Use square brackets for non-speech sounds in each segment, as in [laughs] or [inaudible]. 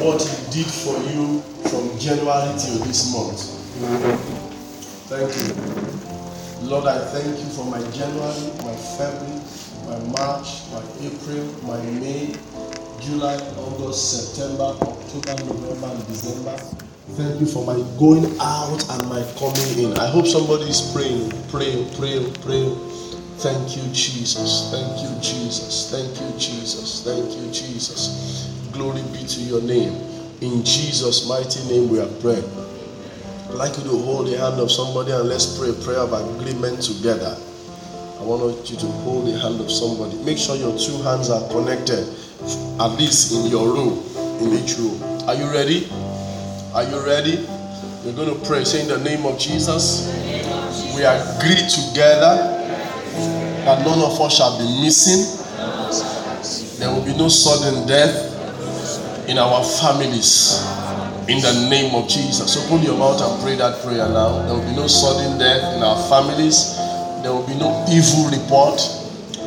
what He did for you from January till this month. Thank you. Lord, I thank you for my January, my February, my March, my April, my May, July, August, September, October, November, and December. Thank you for my going out and my coming in. I hope somebody is praying, praying, praying, praying. Thank you, Jesus. Thank you, Jesus. Thank you, Jesus. Thank you, Jesus. Glory be to your name. In Jesus' mighty name we are praying. I'd like you to hold the hand of somebody and let's pray a prayer of agreement together. I want you to hold the hand of somebody. Make sure your two hands are connected, at least in your room, in each room. Are you ready? Are you ready? We're going to pray. Say in the name of Jesus, we agree together that none of us shall be missing. There will be no sudden death in our families. In the name of Jesus. Open your mouth and pray that prayer now. There will be no sudden death in our families. There will be no evil report.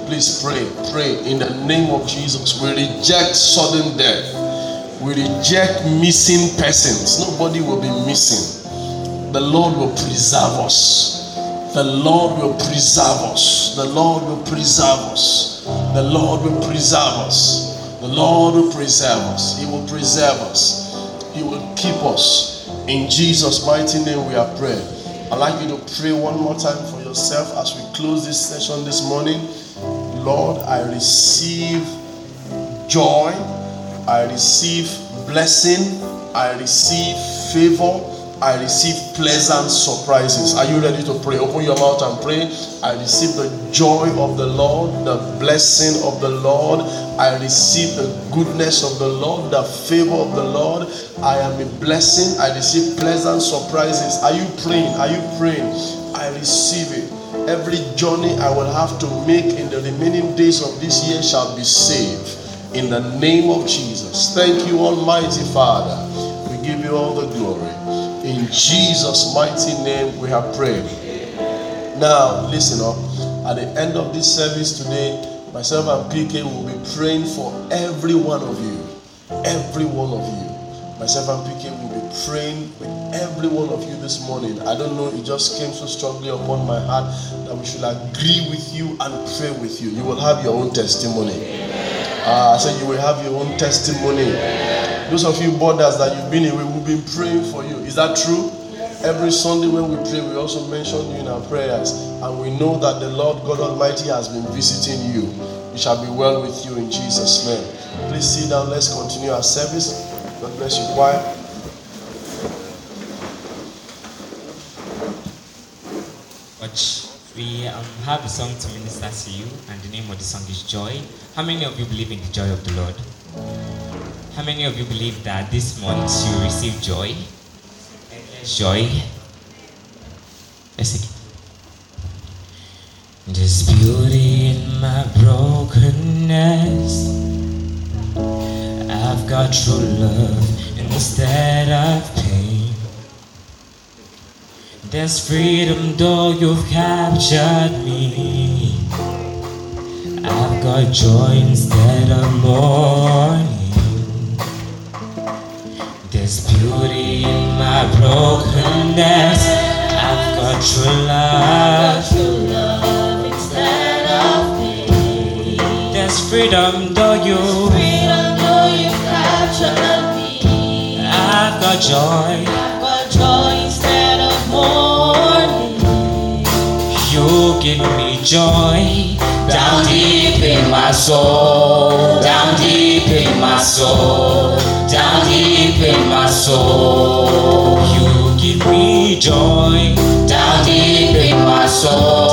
Please pray. Pray in the name of Jesus. We reject sudden death. We reject missing persons. Nobody will be missing. The Lord will preserve us. The Lord will preserve us. The Lord will preserve us. The Lord will preserve us. The Lord will preserve us. He will preserve us. He will keep us. In Jesus' mighty name, we are praying. I'd like you to pray one more time for yourself as we close this session this morning. Lord, I receive joy, I receive blessing, I receive favor, I receive pleasant surprises. Are you ready to pray? Open your mouth and pray. I receive the joy of the Lord, the blessing of the Lord. I receive the goodness of the Lord, the favor of the Lord. I am a blessing. I receive pleasant surprises. Are you praying? Are you praying? I receive it. Every journey I will have to make in the remaining days of this year shall be saved. In the name of Jesus. Thank you, Almighty Father. We give you all the glory. In Jesus' mighty name we have prayed. Now, listen up. At the end of this service today, myself and PK will be praying for every one of you. Every one of you. Myself and PK will be praying with every one of you this morning. I don't know, it just came so strongly upon my heart that we should agree with you and pray with you. You will have your own testimony. Uh, I said you will have your own testimony. Those of you boarders that you've been away, we've been praying for you. Is that true? Every Sunday when we pray, we also mention you in our prayers. And we know that the Lord God Almighty has been visiting you. It shall be well with you in Jesus' name. Please sit down. Let's continue our service. God bless you, choir. Watch. We um, have a song to minister to you, and the name of the song is Joy. How many of you believe in the joy of the Lord? How many of you believe that this month you receive joy? Joy. Let's. There's beauty in my brokenness. I've got true love instead of pain. There's freedom though you've captured me. I've got joy instead of mourning. There's beauty in my brokenness. I've got true love. Instead of me. There's freedom though you. I've got joy. I've got joy instead of mourning. You give me joy down deep in my soul, down deep in my soul, soul. You give me joy down deep in my soul,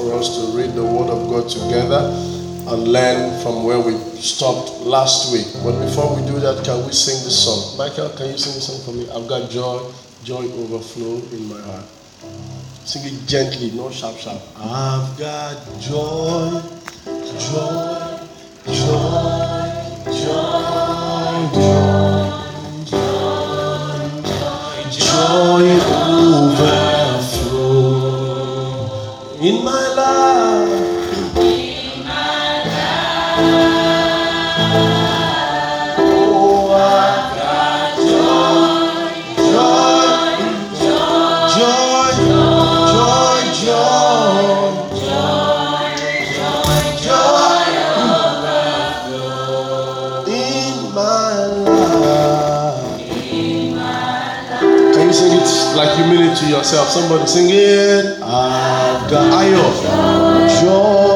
for us to read the Word of God together and learn from where we stopped last week. But before we do that, can we sing this song? Michael, can you sing this song for me? I've got joy, joy overflow in my heart. Sing it gently, no sharp, sharp. I've got joy, joy, joy, joy, joy. Joy overflow Somebody sing it. I've got ayo. Joy, joy,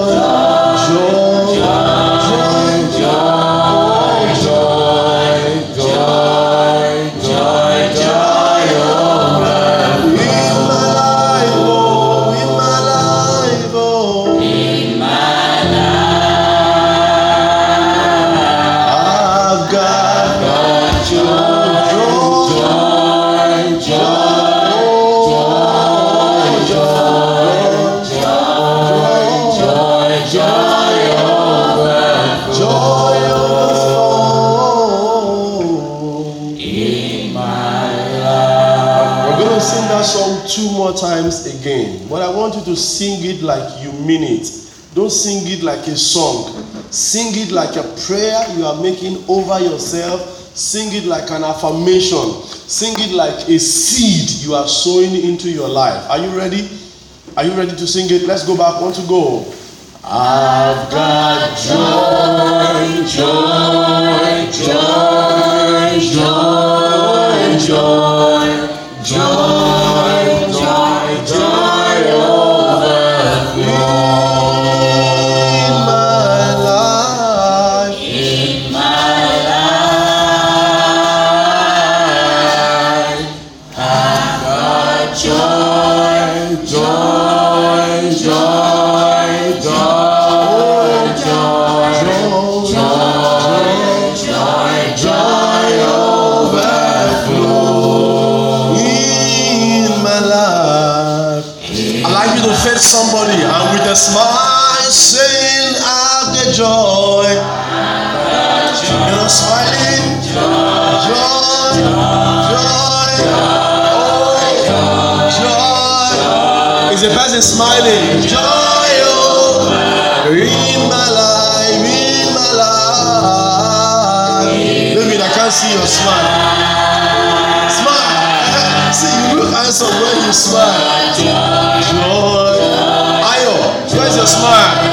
sing it like you mean it. Don't sing it like a song. Sing it like a prayer you are making over yourself. Sing it like an affirmation. Sing it like a seed you are sowing into your life. Are you ready? Are you ready to sing it? Let's go back. Want to go? I've got joy, joy, joy, joy, joy, joy, joy, Is smiling? Joy, oh, in my life, in my life. David, I can't see your smile. Smile. [laughs] See, you look handsome when you smile. Joy. Ayo, where's your smile?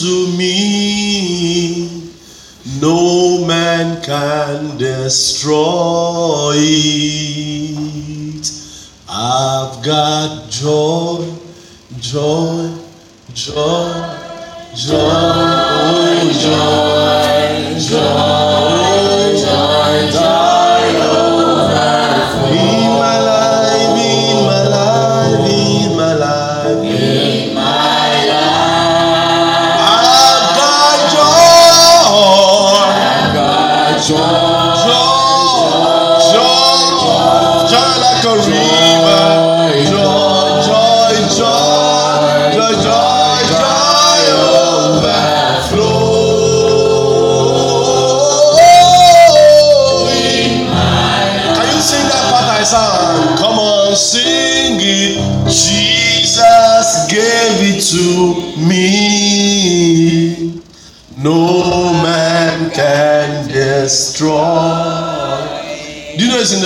To me. No man can destroy it. I've got joy, joy, joy, joy, oh joy, joy,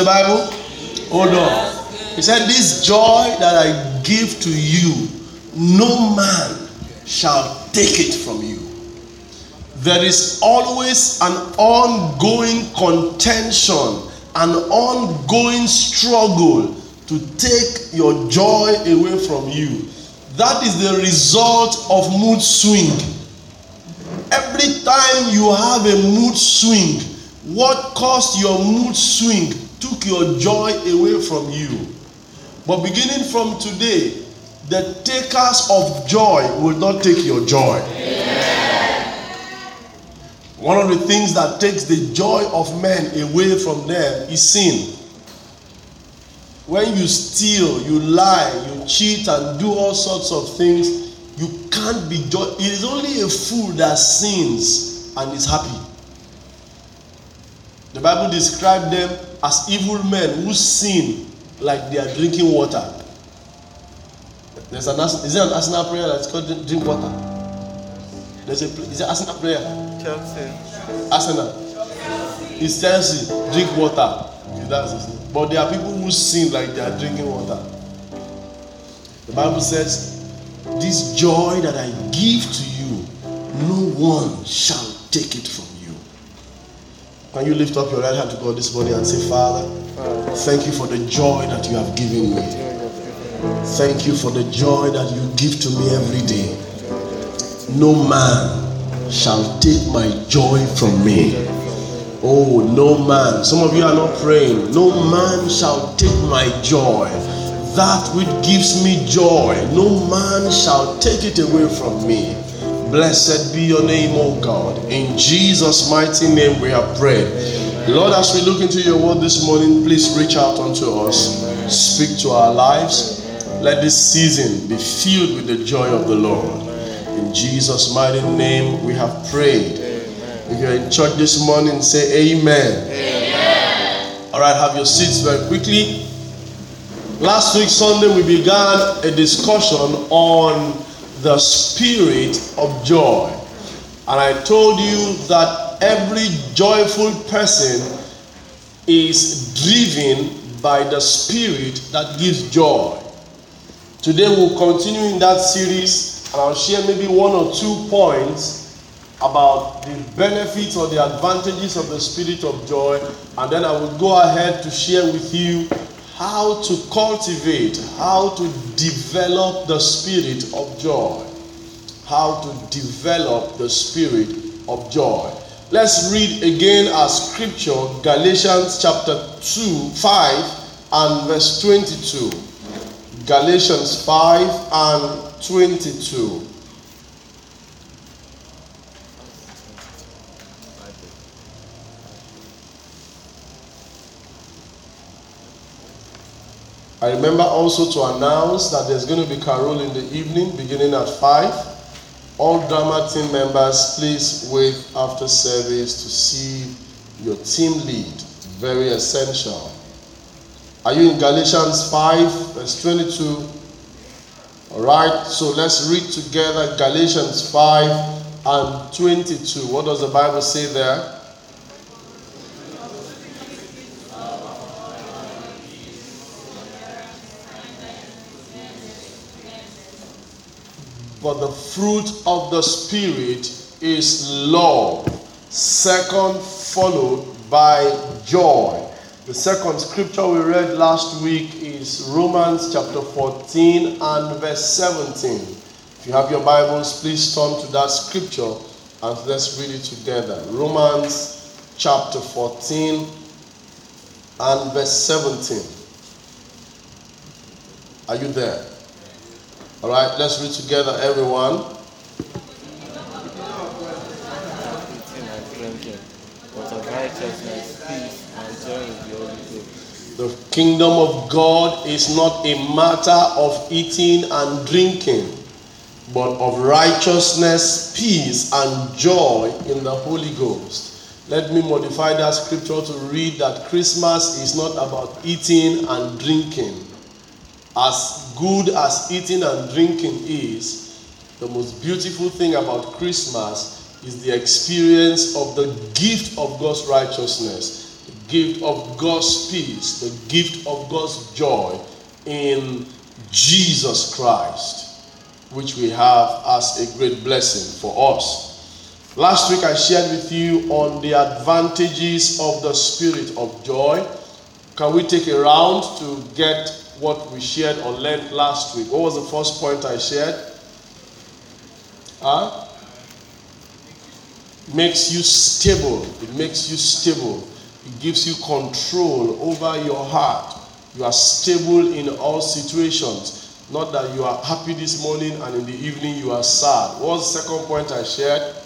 the Bible? Oh, Hold on. He said, This joy that I give to you, no man shall take it from you. There is always an ongoing contention, an ongoing struggle to take your joy away from you. That is the result of mood swing. Every time you have a mood swing, what caused your mood swing took your joy away from you. But beginning from today, the takers of joy will not take your joy. One of the things that takes the joy of men away from them is sin. When you steal, you lie, you cheat, and do all sorts of things, you can't be joy. It is only a fool that sins and is happy. The Bible described them as evil men who sin like they are drinking water. There's an is there an Arsenal prayer that's called drink water? There's a is it Arsenal prayer? Chelsea. Arsenal. It's Chelsea. Drink water. That's name. But there are people who sin like they are drinking water. The Bible says, This joy that I give to you, no one shall take it from you. Can you lift up your right hand to God this morning and say, Father, thank you for the joy that you have given me. Thank you for the joy that you give to me every day. No man shall take my joy from me. Oh, no man. Some of you are not praying. No man shall take my joy. That which gives me joy, no man shall take it away from me. Blessed be your name, O God. In Jesus' mighty name we have prayed. Lord, as we look into your word this morning, please reach out unto us. Speak to our lives. Let this season be filled with the joy of the Lord. In Jesus' mighty name we have prayed. If you're in church this morning, say amen. amen. All right, have your seats very quickly. Last week, Sunday, we began a discussion on the spirit of joy. And I told you that every joyful person is driven by the spirit that gives joy. Today, we'll continue in that series, and I'll share maybe one or two points about the benefits or the advantages of the spirit of joy, and then I will go ahead to share with you how to cultivate, how to develop the spirit of joy. How to develop the spirit of joy. Let's read again our scripture, Galatians chapter 2, 5 and verse 22. Galatians 5 and 22. I remember also to announce that there's going to be carol in the evening beginning at 5. All drama team members, please wait after service to see your team lead. Very essential. Are you in Galatians 5, verse 22? All right, so let's read together Galatians 5 and 22. What does the Bible say there? Fruit of the Spirit is love. Second, followed by joy. The second scripture we read last week is Romans chapter 14 and verse 17. If you have your Bibles, please turn to that scripture and let's read it together. Romans chapter 14 and verse 17. Are you there? All right, let's read together, everyone. The kingdom of God is not a matter of eating and drinking, but of righteousness, peace, and joy in the Holy Ghost. Let me modify that scripture to read that Christmas is not about eating and drinking as good as eating and drinking is, the most beautiful thing about Christmas is the experience of the gift of God's righteousness, the gift of God's peace, the gift of God's joy in Jesus Christ, which we have as a great blessing for us. Last week I shared with you on the advantages of the spirit of joy. Can we take a round to get what we shared or learned last week? What was the first point I shared? Huh? Makes you stable. It makes you stable. It gives you control over your heart. You are stable in all situations. Not that you are happy this morning and in the evening you are sad. What was the second point I shared?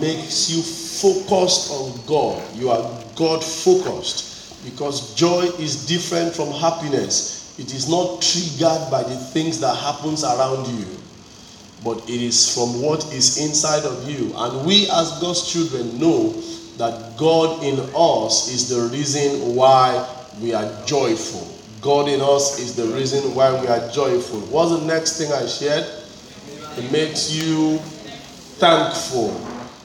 Makes you focused on God. You are God focused because joy is different from happiness. It is not triggered by the things that happens around you, but it is from what is inside of you. And we as God's children know that God in us is the reason why we are joyful. God in us is the reason why we are joyful. What's the next thing I shared? It makes you thankful.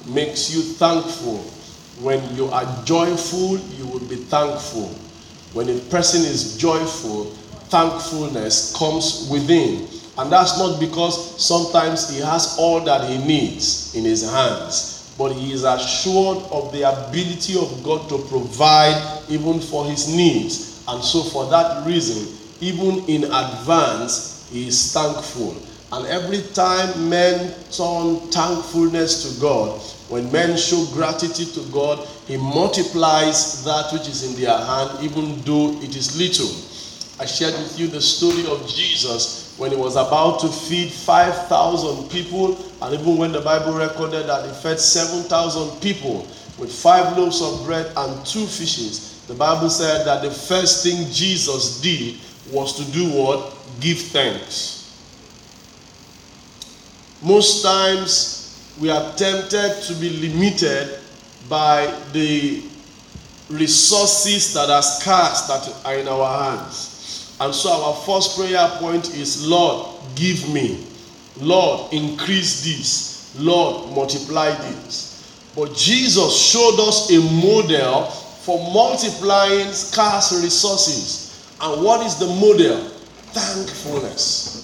Makes you thankful. When you are joyful, thankful. When a person is joyful, thankfulness comes within. And that's not because sometimes he has all that he needs in his hands, but he is assured of the ability of God to provide even for his needs. And so, for that reason, even in advance, he is thankful. And every time men turn thankfulness to God, when men show gratitude to God, He multiplies that which is in their hand, even though it is little. I shared with you the story of Jesus when he was about to feed 5,000 people, and even when the Bible recorded that he fed 7,000 people with five loaves of bread and two fishes. The Bible said that the first thing Jesus did was to do what? Give thanks. Most times, we are tempted to be limited by the resources that are scarce that are in our hands. And so our first prayer point is Lord, give me. Lord, increase this. Lord, multiply this. But Jesus showed us a model for multiplying scarce resources. And what is the model? Thankfulness.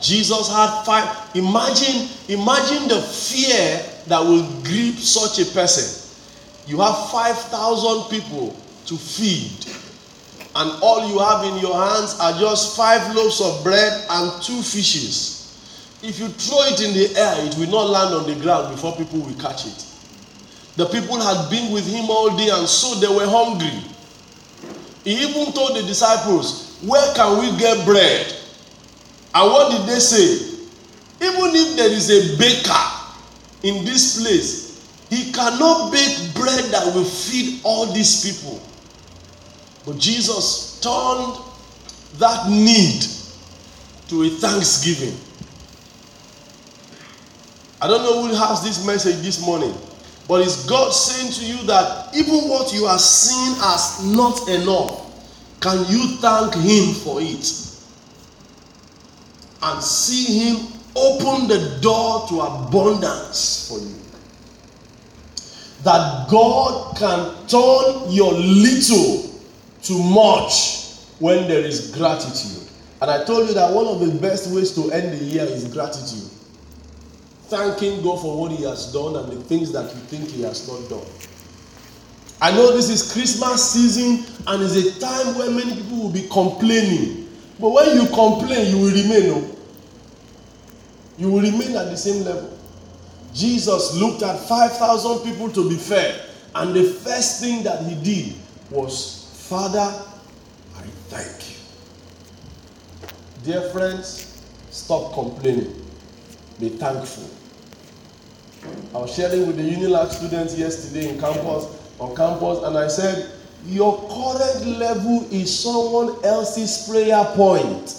Jesus had five. Imagine, imagine the fear that will grip such a person. You have 5,000 people to feed, and all you have in your hands are just five loaves of bread and two fishes. If you throw it in the air, it will not land on the ground before people will catch it. The people had been with him all day, and so they were hungry. He even told the disciples, Where can we get bread? And what did they say? Even if there is a baker in this place, he cannot bake bread that will feed all these people. But Jesus turned that need to a thanksgiving. I don't know who has this message this morning, but it's God saying to you that even what you are seeing as not enough, can you thank Him for it? And see Him open the door to abundance for you. That God can turn your little to much when there is gratitude. And I told you that one of the best ways to end the year is gratitude. Thanking God for what He has done and the things that you think He has not done. I know this is Christmas season and it's a time where many people will be complaining. But when you complain, you will remain. No? You will remain at the same level. Jesus looked at 5,000 people to be fed, and the first thing that he did was, Father, I thank you. Dear friends, stop complaining. Be thankful. I was sharing with the Unilag students yesterday in campus, on campus, and I said, Your current level is someone else's prayer point.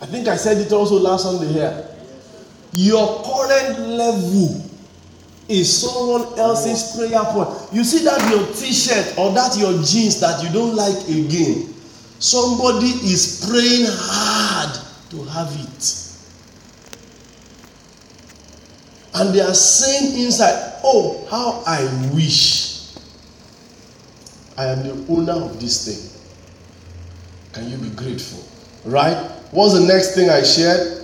I think I said it also last Sunday here. Your current level is someone else's prayer point. You see that your t-shirt or that your jeans that you don't like again. Somebody is praying hard to have it. And they are saying inside, Oh, how I wish I am the owner of this thing. Can you be grateful? Right? What's the next thing I shared?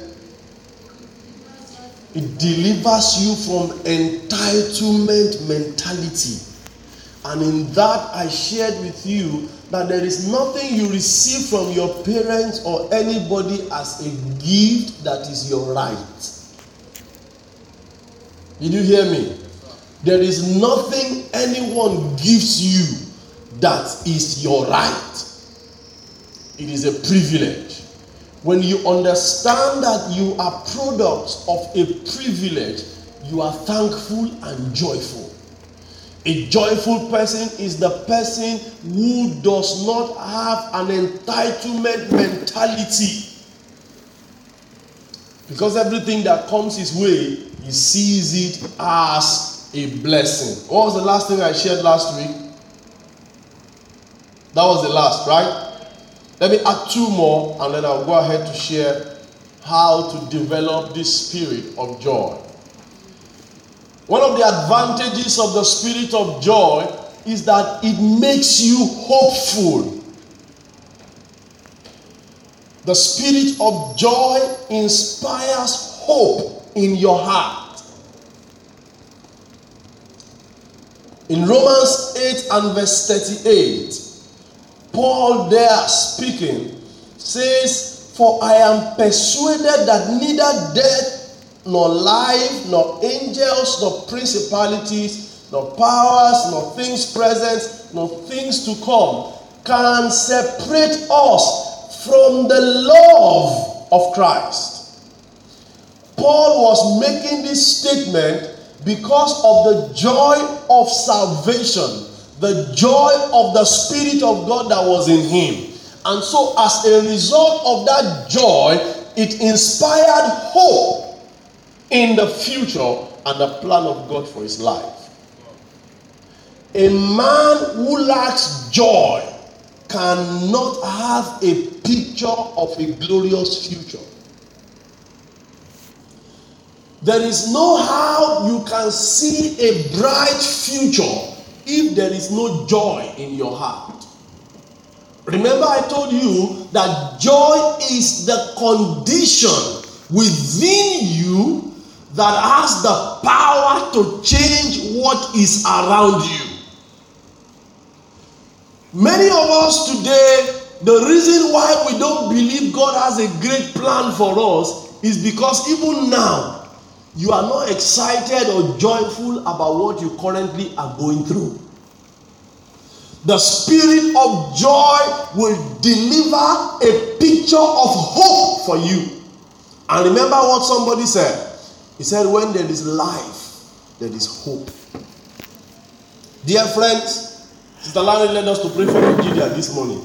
It delivers you from entitlement mentality. And in that, I shared with you that there is nothing you receive from your parents or anybody as a gift that is your right. Did you hear me? There is nothing anyone gives you that is your right. It is a privilege. When you understand that you are products of a privilege, you are thankful and joyful. A joyful person is the person who does not have an entitlement mentality. Because everything that comes his way, he sees it as a blessing. What was the last thing I shared last week? That was the last, right? Let me add two more and then I'll go ahead to share how to develop this spirit of joy. One of the advantages of the spirit of joy is that it makes you hopeful. The spirit of joy inspires hope in your heart. In Romans 8 and verse 38, Paul, there speaking, says, For I am persuaded that neither death, nor life, nor angels, nor principalities, nor powers, nor things present, nor things to come can separate us from the love of Christ. Paul was making this statement because of the joy of salvation the joy of the Spirit of God that was in him. And so, as a result of that joy, it inspired hope in the future and the plan of God for his life. A man who lacks joy cannot have a picture of a glorious future. There is no how you can see a bright future if there is no joy in your heart. Remember, I told you that joy is the condition within you that has the power to change what is around you. Many of us today, the reason why we don't believe God has a great plan for us is because even now, you are not excited or joyful about what you currently are going through. The spirit of joy will deliver a picture of hope for you. And remember what somebody said? He said, When there is life, there is hope. Dear friends, Sister Larry led us to pray for Nigeria this morning.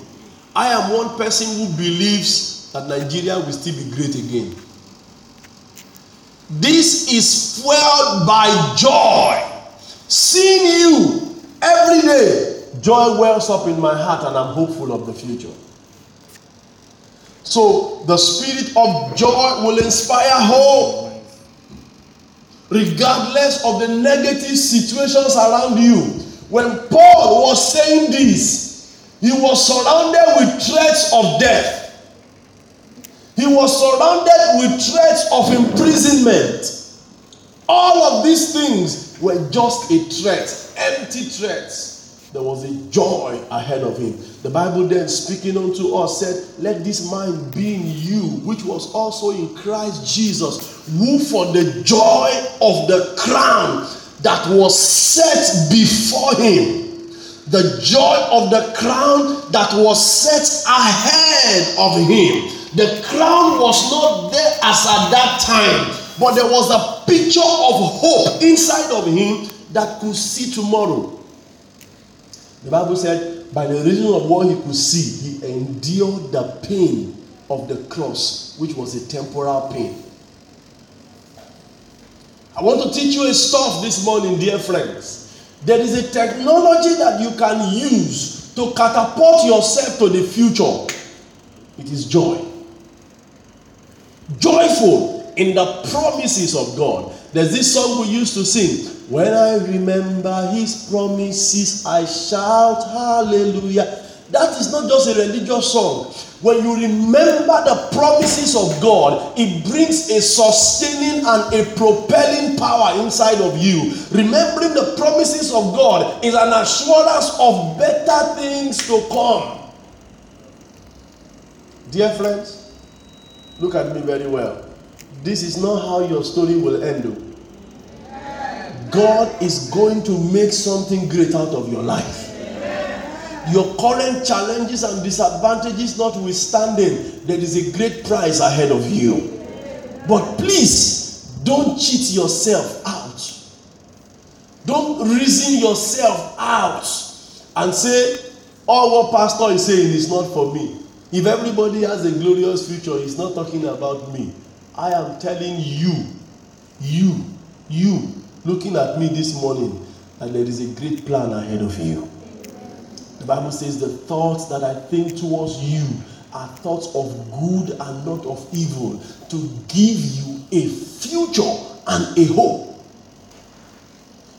I am one person who believes that Nigeria will still be great again. This is fueled by joy. Seeing you every day, joy wells up in my heart and I'm hopeful of the future. So, the spirit of joy will inspire hope. Regardless of the negative situations around you. When Paul was saying this, he was surrounded with threats of death. He was surrounded with threats of imprisonment. All of these things were just a threat, empty threats. There was a joy ahead of him. The Bible then, speaking unto us, said, Let this mind be in you, which was also in Christ Jesus, who for the joy of the crown that was set before him the joy of the crown that was set ahead of him the crown was not there as at that time, but there was a picture of hope inside of him that could see tomorrow. The Bible said, by the reason of what he could see, he endured the pain of the cross, which was a temporal pain. I want to teach you a stuff this morning, dear friends. There is a technology that you can use to catapult yourself to the future. It is joy. Joyful in the promises of God. There's this song we used to sing. When I remember his promises, I shout hallelujah. That is not just a religious song. When you remember the promises of God, it brings a sustaining and a propelling power inside of you. Remembering the promises of God is an assurance of better things to come. Dear friends, look at me very well. This is not how your story will end. God is going to make something great out of your life your current challenges and disadvantages notwithstanding, there is a great prize ahead of you. But please don't cheat yourself out. Don't reason yourself out and say, all what pastor is saying is not for me. If everybody has a glorious future, he's not talking about me. I am telling you, you, you, looking at me this morning, that there is a great plan ahead of you. The Bible says, The thoughts that I think towards you are thoughts of good and not of evil, to give you a future and a hope.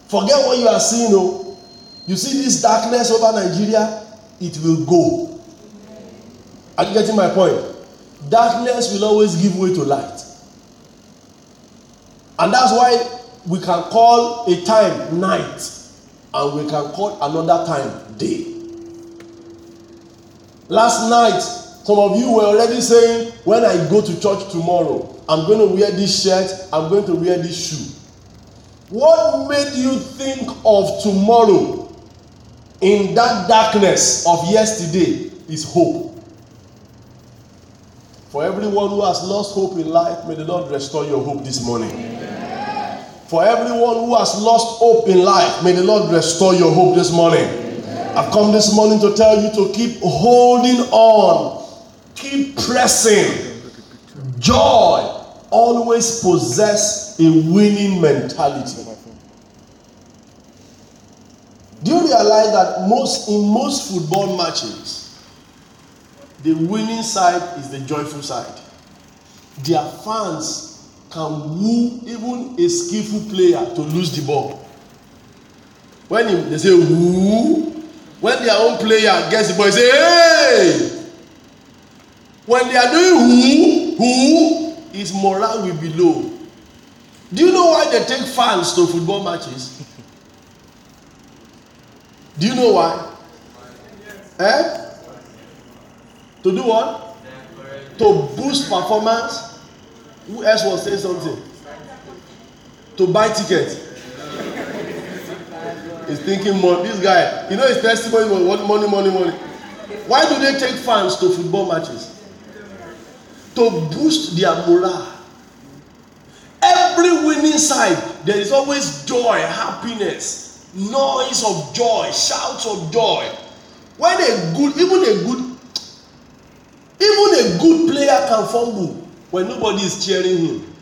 Forget what you are seeing, oh. You see this darkness over Nigeria, it will go. Are you getting my point? Darkness will always give way to light. And that's why we can call a time night and we can call another time day. Last night, some of you were already saying, when I go to church tomorrow, I'm going to wear this shirt, I'm going to wear this shoe. What made you think of tomorrow in that darkness of yesterday is hope. For everyone who has lost hope in life, may the Lord restore your hope this morning. For everyone who has lost hope in life, may the Lord restore your hope this morning. I've come this morning to tell you to keep holding on, keep pressing. Joy always possess a winning mentality. Do you realize that most in most football matches, the winning side is the joyful side? Their fans can woo even a skillful player to lose the ball. When they say woo, when their own player gets the ball, say, hey! When they are doing who, who, his morale will be low. Do you know why they take fans to football matches? Do you know why? Eh? To do what? To boost performance. Who else was saying something? To buy tickets. He's thinking more. This guy, you know, his testimony was money, money, money. Why do they take fans to football matches? To boost their morale. Every winning side, there is always joy, happiness, noise of joy, shouts of joy. When a good, even a good, even a good player can fumble when nobody is cheering him.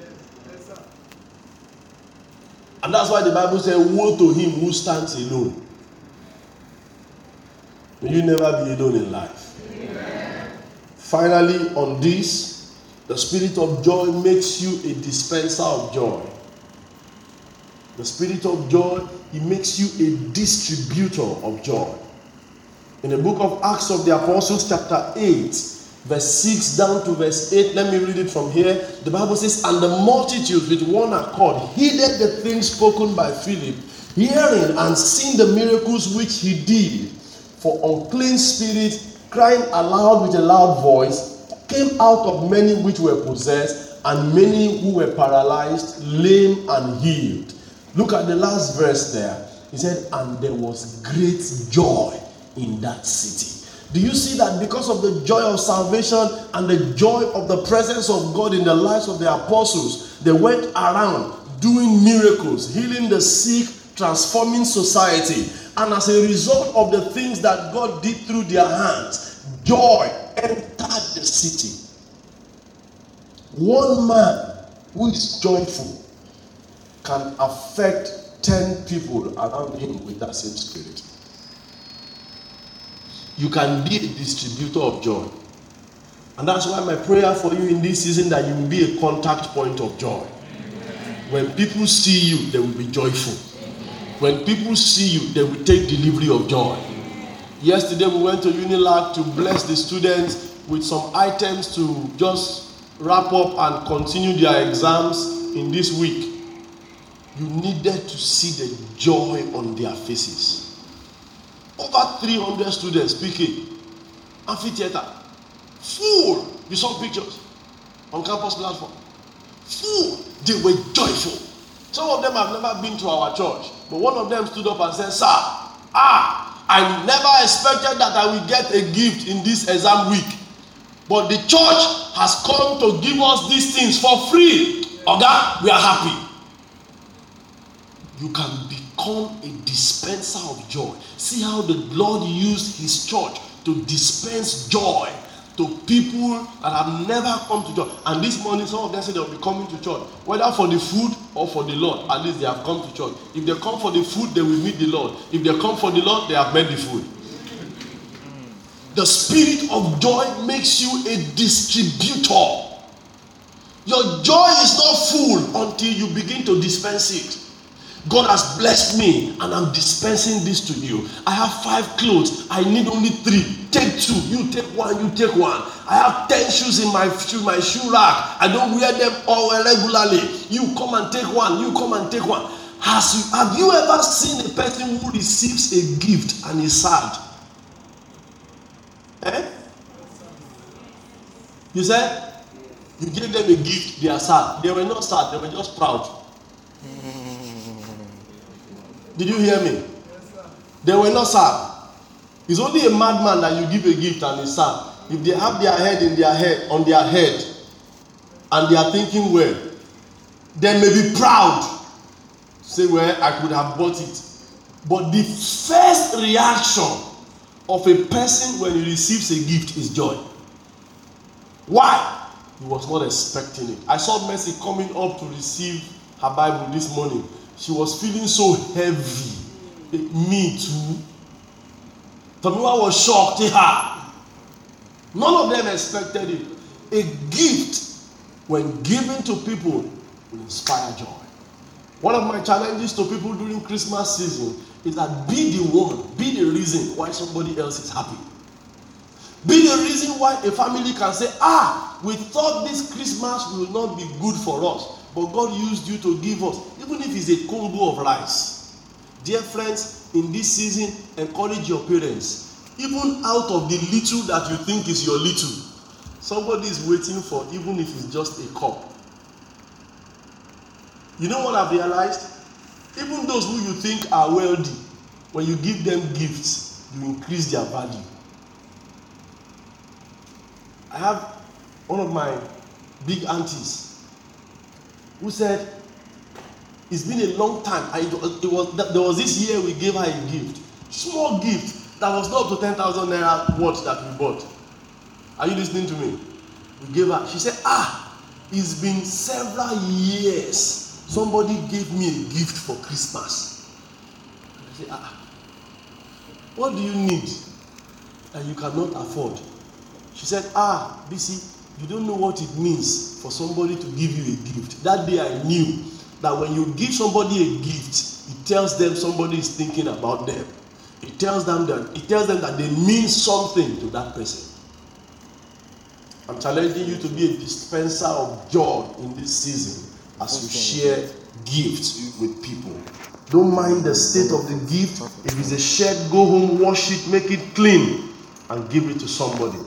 And that's why the Bible says, Woe to him who stands alone. May you never be alone in life. Amen. Finally, on this, the spirit of joy makes you a dispenser of joy. The spirit of joy, it makes you a distributor of joy. In the book of Acts of the Apostles, chapter 8, verse 6 down to verse 8. Let me read it from here. The Bible says, And the multitude with one accord heeded the things spoken by Philip, hearing and seeing the miracles which he did. For unclean spirits, crying aloud with a loud voice, came out of many which were possessed, and many who were paralyzed, lame, and healed. Look at the last verse there. He said, And there was great joy in that city. Do you see that because of the joy of salvation and the joy of the presence of God in the lives of the apostles, they went around doing miracles, healing the sick, transforming society. And as a result of the things that God did through their hands, joy entered the city. One man who is joyful can affect 10 people around him with that same spirit. You can be a distributor of joy. And that's why my prayer for you in this season that you will be a contact point of joy. When people see you, they will be joyful. When people see you, they will take delivery of joy. Yesterday we went to Unilag to bless the students with some items to just wrap up and continue their exams in this week. You needed to see the joy on their faces. Over 300 students speaking, amphitheater, full. You saw pictures on campus platform. Full. They were joyful. Some of them have never been to our church, but one of them stood up and said, Sir, ah, I never expected that I will get a gift in this exam week. But the church has come to give us these things for free. Oga, we are happy. You can become a dispenser of joy. See how the Lord used his church to dispense joy to people that have never come to church. And this morning, some of them say they'll be coming to church, whether for the food or for the Lord. At least they have come to church. If they come for the food, they will meet the Lord. If they come for the Lord, they have met the food. The spirit of joy makes you a distributor. Your joy is not full until you begin to dispense it. God has blessed me and I'm dispensing this to you. I have five clothes. I need only three. Take two. You take one. You take one. I have ten shoes in my shoe, my shoe rack. I don't wear them all regularly. You come and take one. You come and take one. Has you, have you ever seen a person who receives a gift and is sad? Eh? You said you gave them a gift, they are sad. They were not sad, they were just proud. Did you hear me? They were not sad. It's only a madman that you give a gift and is sad. If they have their head in their head on their head and they are thinking well, they may be proud. Say, well, I could have bought it. But the first reaction of a person when he receives a gift is joy. Why? He was not expecting it. I saw Mercy coming up to receive her Bible this morning. She was feeling so heavy. Me too. Tomiwa was shocked. Her. None of them expected it. A gift, when given to people, will inspire joy. One of my challenges to people during Christmas season is that be the one, be the reason why somebody else is happy. Be the reason why a family can say, Ah, we thought this Christmas will not be good for us, but God used you to give us, even if it's a combo of rice. Dear friends, in this season, encourage your parents. Even out of the little that you think is your little, somebody is waiting for, even if it's just a cup. You know what I've realized? Even those who you think are wealthy, when you give them gifts, you increase their value. I have one of my big aunties who said, It's been a long time. I, it was, there was this year we gave her a gift, small gift that was not up to 10,000 naira worth that we bought. Are you listening to me? We gave her, she said, Ah, it's been several years somebody gave me a gift for Christmas. I said, ah, what do you need that you cannot afford? She said, ah, BC, you don't know what it means for somebody to give you a gift. That day I knew that when you give somebody a gift, it tells them somebody is thinking about them. It tells them that it tells them that they mean something to that person. I'm challenging you to be a dispenser of joy in this season as you share gifts with people. Don't mind the state of the gift. If it's a shirt, go home, wash it, make it clean, and give it to somebody.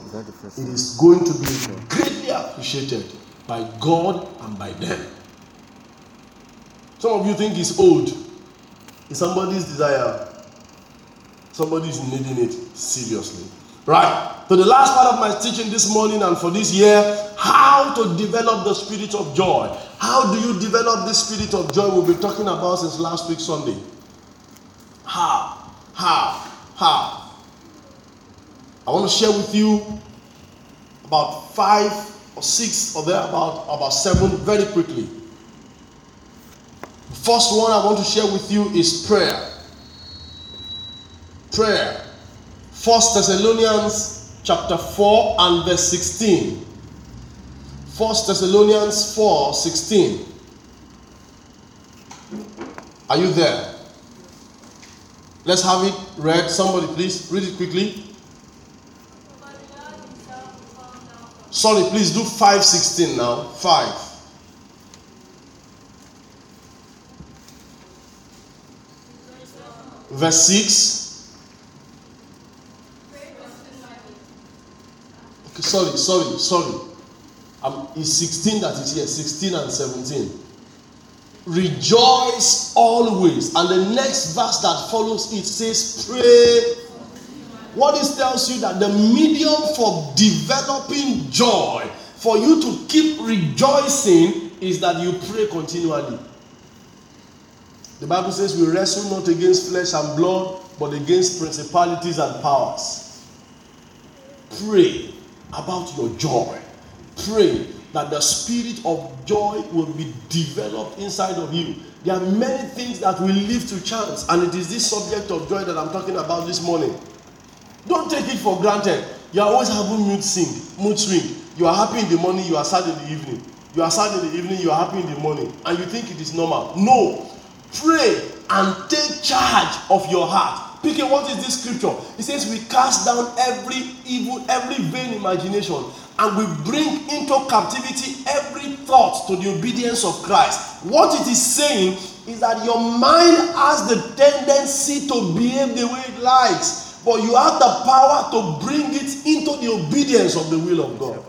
It is going to be greatly appreciated by God and by them. Some of you think it's old. It's somebody's desire. Somebody's needing it seriously. Right. So the last part of my teaching this morning and for this year, how to develop the spirit of joy. How do you develop this spirit of joy we've been talking about since last week Sunday? How? How? How? I want to share with you about five or six or there about about seven very quickly. The First one I want to share with you is prayer. Prayer. First Thessalonians chapter 4 and verse 16. First Thessalonians 4 16. Are you there? Let's have it read. Somebody, please read it quickly. Sorry, please do 516 now. 5. Verse 6. Okay, sorry, sorry, sorry. Um, it's 16 that is here, 16 and 17. Rejoice always. And the next verse that follows it says, Pray. What this tells you that the medium for developing joy, for you to keep rejoicing, is that you pray continually. The Bible says we wrestle not against flesh and blood, but against principalities and powers. Pray about your joy. Pray that the spirit of joy will be developed inside of you. There are many things that will leave to chance, and it is this subject of joy that I'm talking about this morning. Don't take it for granted. You are always having mood swing, mood swing. You are happy in the morning, you are sad in the evening. You are sad in the evening, you are happy in the morning, and you think it is normal. No, pray and take charge of your heart. Pick what is this scripture? It says we cast down every evil, every vain imagination, and we bring into captivity every thought to the obedience of Christ. What it is saying is that your mind has the tendency to behave the way it likes, but you have the power to bring it into the obedience of the will of God.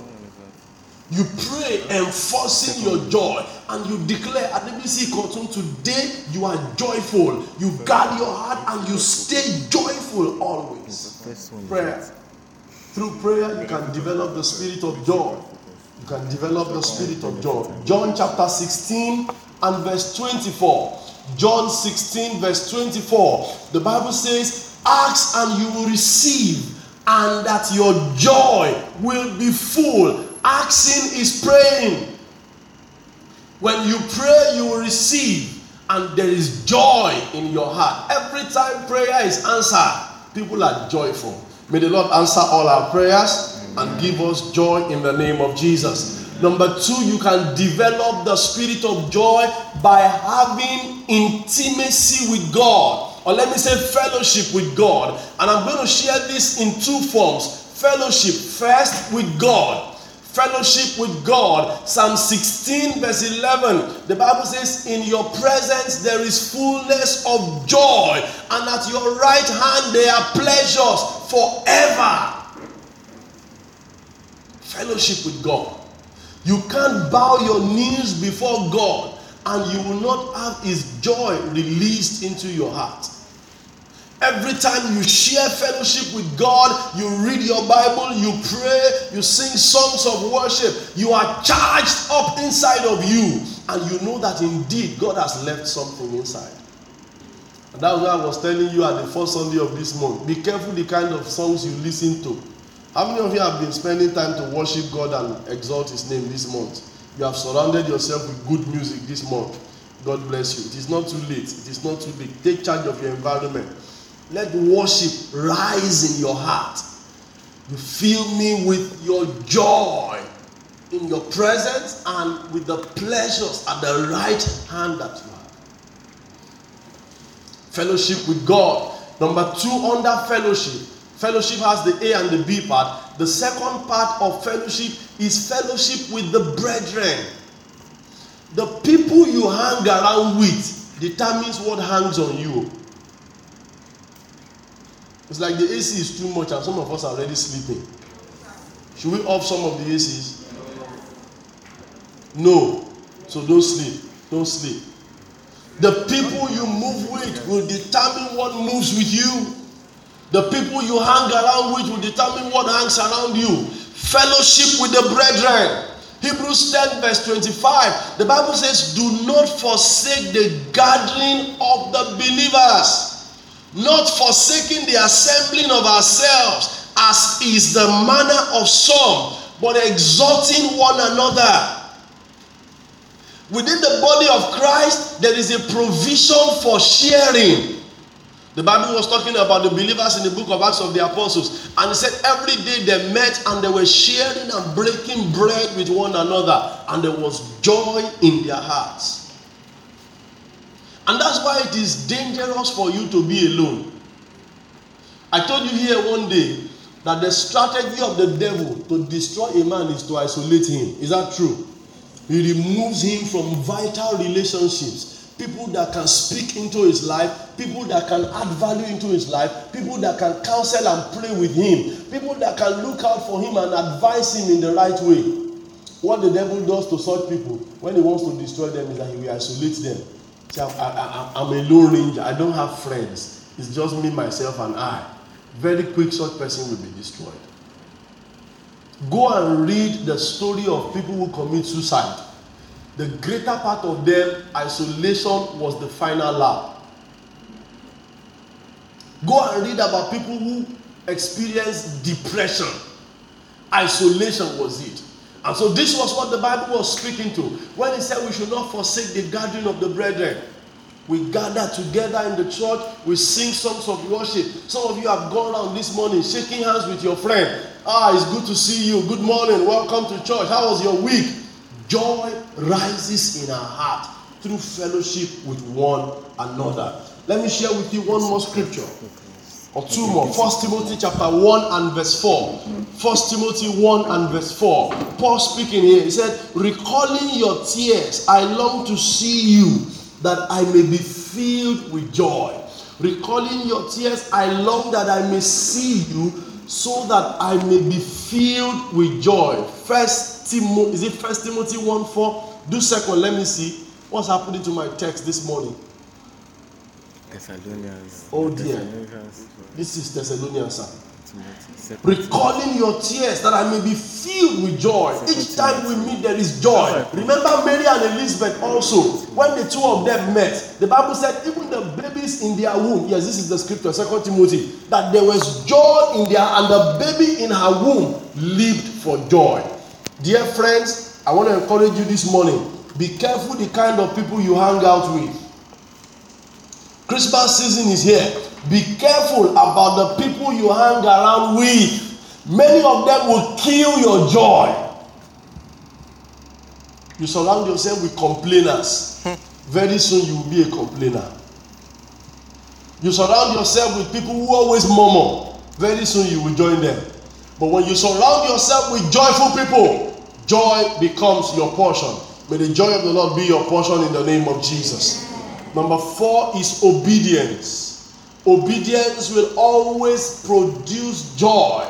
You pray, enforcing your joy, and you declare at BBC Cartoon today you are joyful. You guard your heart and you stay joyful always. Prayer. Through prayer, you can develop the spirit of joy. You can develop the spirit of joy. John chapter 16 and verse 24. John 16, verse 24. The Bible says, Ask and you will receive, and that your joy will be full Asking is praying. When you pray, you will receive, and there is joy in your heart. Every time prayer is answered, people are joyful. May the Lord answer all our prayers and give us joy in the name of Jesus. Number two, you can develop the spirit of joy by having intimacy with God, or let me say fellowship with God. And I'm going to share this in two forms fellowship first with God fellowship with God. Psalm 16, verse 11. The Bible says, In your presence there is fullness of joy, and at your right hand there are pleasures forever. Fellowship with God. You can't bow your knees before God, and you will not have His joy released into your heart. Every time you share fellowship with God, you read your Bible, you pray, you sing songs of worship, you are charged up inside of you, and you know that indeed God has left something inside. And that's why I was telling you at the first Sunday of this month be careful the kind of songs you listen to. How many of you have been spending time to worship God and exalt His name this month? You have surrounded yourself with good music this month. God bless you. It is not too late. It is not too late. Take charge of your environment. Let worship rise in your heart. You fill me with your joy in your presence and with the pleasures at the right hand that you have. Fellowship with God. Number two, under fellowship. Fellowship has the A and the B part. The second part of fellowship is fellowship with the brethren. The people you hang around with determines what hangs on you. It's like the AC is too much and some of us are already sleeping. Should we off some of the ACs? No. So don't sleep. Don't sleep. The people you move with will determine what moves with you. The people you hang around with will determine what hangs around you. Fellowship with the brethren. Hebrews 10, verse 25. The Bible says, Do not forsake the gathering of the believers not forsaking the assembling of ourselves, as is the manner of some, but exhorting one another. Within the body of Christ, there is a provision for sharing. The Bible was talking about the believers in the book of Acts of the Apostles, and it said every day they met and they were sharing and breaking bread with one another, and there was joy in their hearts. And that's why it is dangerous for you to be alone. I told you here one day that the strategy of the devil to destroy a man is to isolate him. Is that true? He removes him from vital relationships people that can speak into his life, people that can add value into his life, people that can counsel and pray with him, people that can look out for him and advise him in the right way. What the devil does to such people when he wants to destroy them is that he will isolate them. See, I, I, I'm a lone ranger, I don't have friends. It's just me, myself, and I. Very quick, such person will be destroyed. Go and read the story of people who commit suicide the greater part of them, isolation was the final lap. Go and read about people who experienced depression. Isolation was it. And so this was what the Bible was speaking to when it said we should not forsake the gathering of the brethren. We gather together in the church, we sing songs of worship. Some of you have gone around this morning shaking hands with your friend. Ah, it's good to see you. Good morning. Welcome to church. How was your week? Joy rises in our heart through fellowship with one another. Let me share with you one more scripture or two more. First Timothy chapter 1 and verse 4. First Timothy 1 and verse 4. Paul speaking here, he said, Recalling your tears, I long to see you that I may be filled with joy. Recalling your tears, I long that I may see you so that I may be filled with joy. First Timothy, is it First Timothy 1 4? Do second, let me see what's happening to my text this morning. Thessalonians. Oh dear. This is Thessalonians, sir. Recalling your tears that I may be filled with joy. Each time we meet, there is joy. Remember Mary and Elizabeth also, when the two of them met, the Bible said, even the babies in their womb, yes, this is the scripture, Second Timothy, that there was joy in their, and the baby in her womb lived for joy. Dear friends, I want to encourage you this morning be careful the kind of people you hang out with. Christmas season is here. Be careful about the people you hang around with. Many of them will kill your joy. You surround yourself with complainers. [laughs] Very soon you will be a complainer. You surround yourself with people who always murmur. Very soon you will join them. But when you surround yourself with joyful people, joy becomes your portion. May the joy of the Lord be your portion in the name of Jesus. Number four is obedience. Obedience will always produce joy.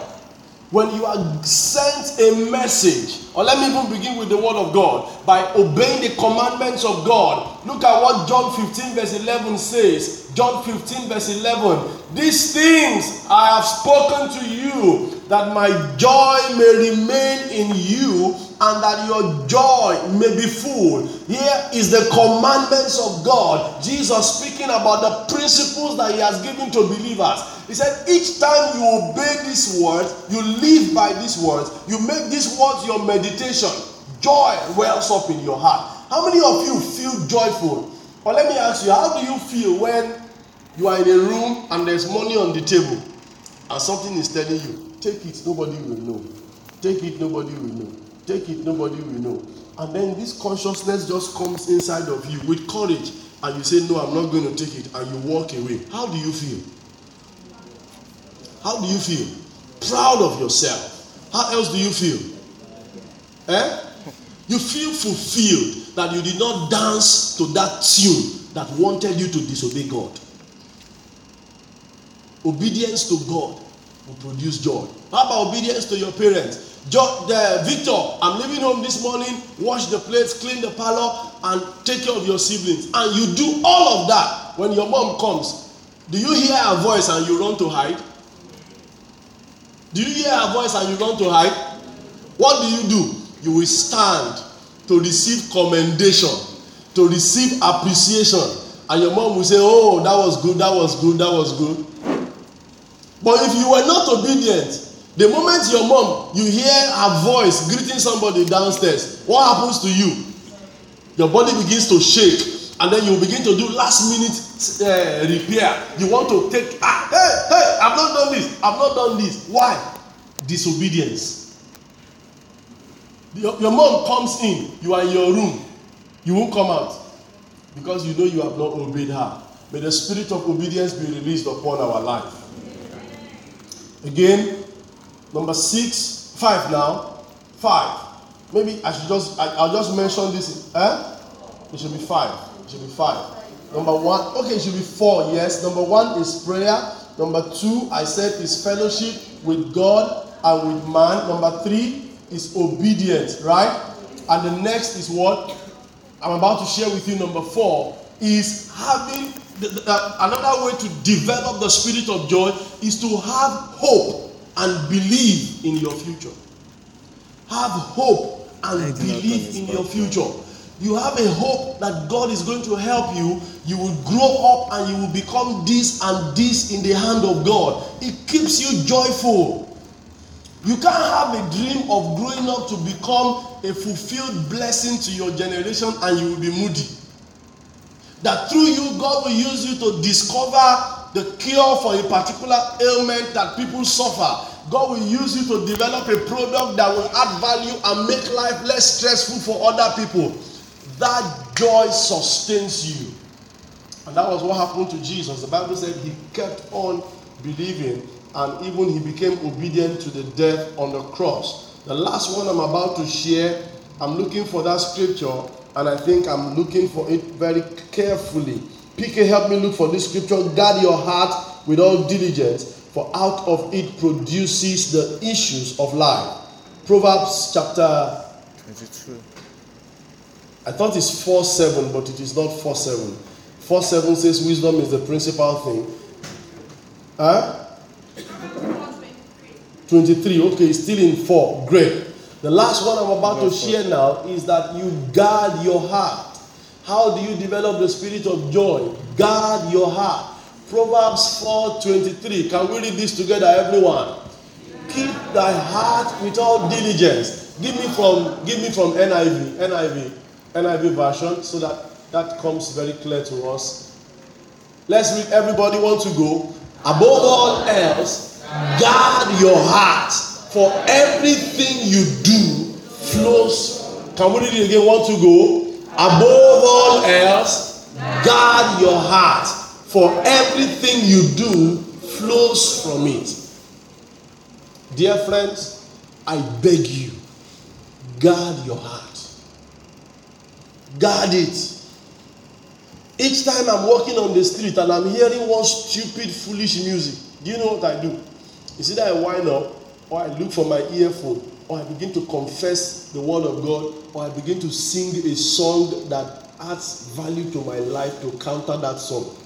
When you are sent a message, or let me even begin with the word of God, by obeying the commandments of God. Look at what John 15, verse 11 says. John 15, verse 11. These things I have spoken to you that my joy may remain in you and that your joy may be full. Here is the commandments of God. Jesus speaking about the principles that he has given to believers. He said, Each time you obey these words, you live by these words, you make these words your meditation, joy wells up in your heart. How many of you feel joyful? Or let me ask you, how do you feel when you are in a room and there's money on the table and something is telling you, Take it, nobody will know. Take it, nobody will know. Take it, nobody will know. And then this consciousness just comes inside of you with courage, and you say, No, I'm not going to take it, and you walk away. How do you feel? How do you feel? Proud of yourself. How else do you feel? Eh? You feel fulfilled that you did not dance to that tune that wanted you to disobey God. Obedience to God will produce joy. How about obedience to your parents? Victor, I'm leaving home this morning, wash the plates, clean the parlor, and take care of your siblings. And you do all of that when your mom comes. Do you hear her voice and you run to hide? Do you hear her voice and you run to hide? What do you do? You will stand to receive commendation, to receive appreciation. And your mom will say, Oh, that was good, that was good, that was good. But if you were not obedient, the moment your mom, you hear her voice greeting somebody downstairs, what happens to you? your body begins to shake and then you begin to do last minute uh, repair. You want to take ah hey hey i've not done this i've not done this. Why? Disobedience. Your, your mom comes in you are in your room you won't come out because you know you have not obeyed her. May the spirit of obedience be released upon our life again number six five now five maybe i should just I, i'll just mention this eh it should be five it should be five. Number one, okay, it should be four, yes. Number one is prayer. Number two, I said, is fellowship with God and with man. Number three is obedience, right? And the next is what I'm about to share with you. Number four is having Uh, another way to develop the spirit of joy is to have hope and believe in your future. Have hope and believe in your future you have a hope that God is going to help you, you will grow up and you will become this and this in the hand of God. It keeps you joyful. You can't have a dream of growing up to become a fulfilled blessing to your generation and you will be moody. That through you, God will use you to discover the cure for a particular ailment that people suffer. God will use you to develop a product that will add value and make life less stressful for other people that joy sustains you. And that was what happened to Jesus. The Bible said he kept on believing and even he became obedient to the death on the cross. The last one I'm about to share, I'm looking for that scripture and I think I'm looking for it very carefully. PK, help me look for this scripture. Guard your heart with all diligence, for out of it produces the issues of life. Proverbs chapter 22. I thought it's 4 7, but it is not 4 7. 4 7 says wisdom is the principal thing. Huh? 23. Okay, still in 4. Great. The last one I'm about to share now is that you guard your heart. How do you develop the spirit of joy? Guard your heart. Proverbs 4 23. Can we read this together, everyone? Keep thy heart with all diligence. Give me from give me from NIV. NIV. NIV version so that that comes very clear to us. Let's read. Everybody want to go. Above all else, guard your heart, for everything you do flows. Can we read it again? Want to go? Above all else, guard your heart, for everything you do flows from it. Dear friends, I beg you, guard your heart. Guard it. Each time I'm walking on the street and I'm hearing one stupid, foolish music, do you know what I do? Is it that I wind up, or I look for my earphone, or I begin to confess the word of God, or I begin to sing a song that adds value to my life to counter that song.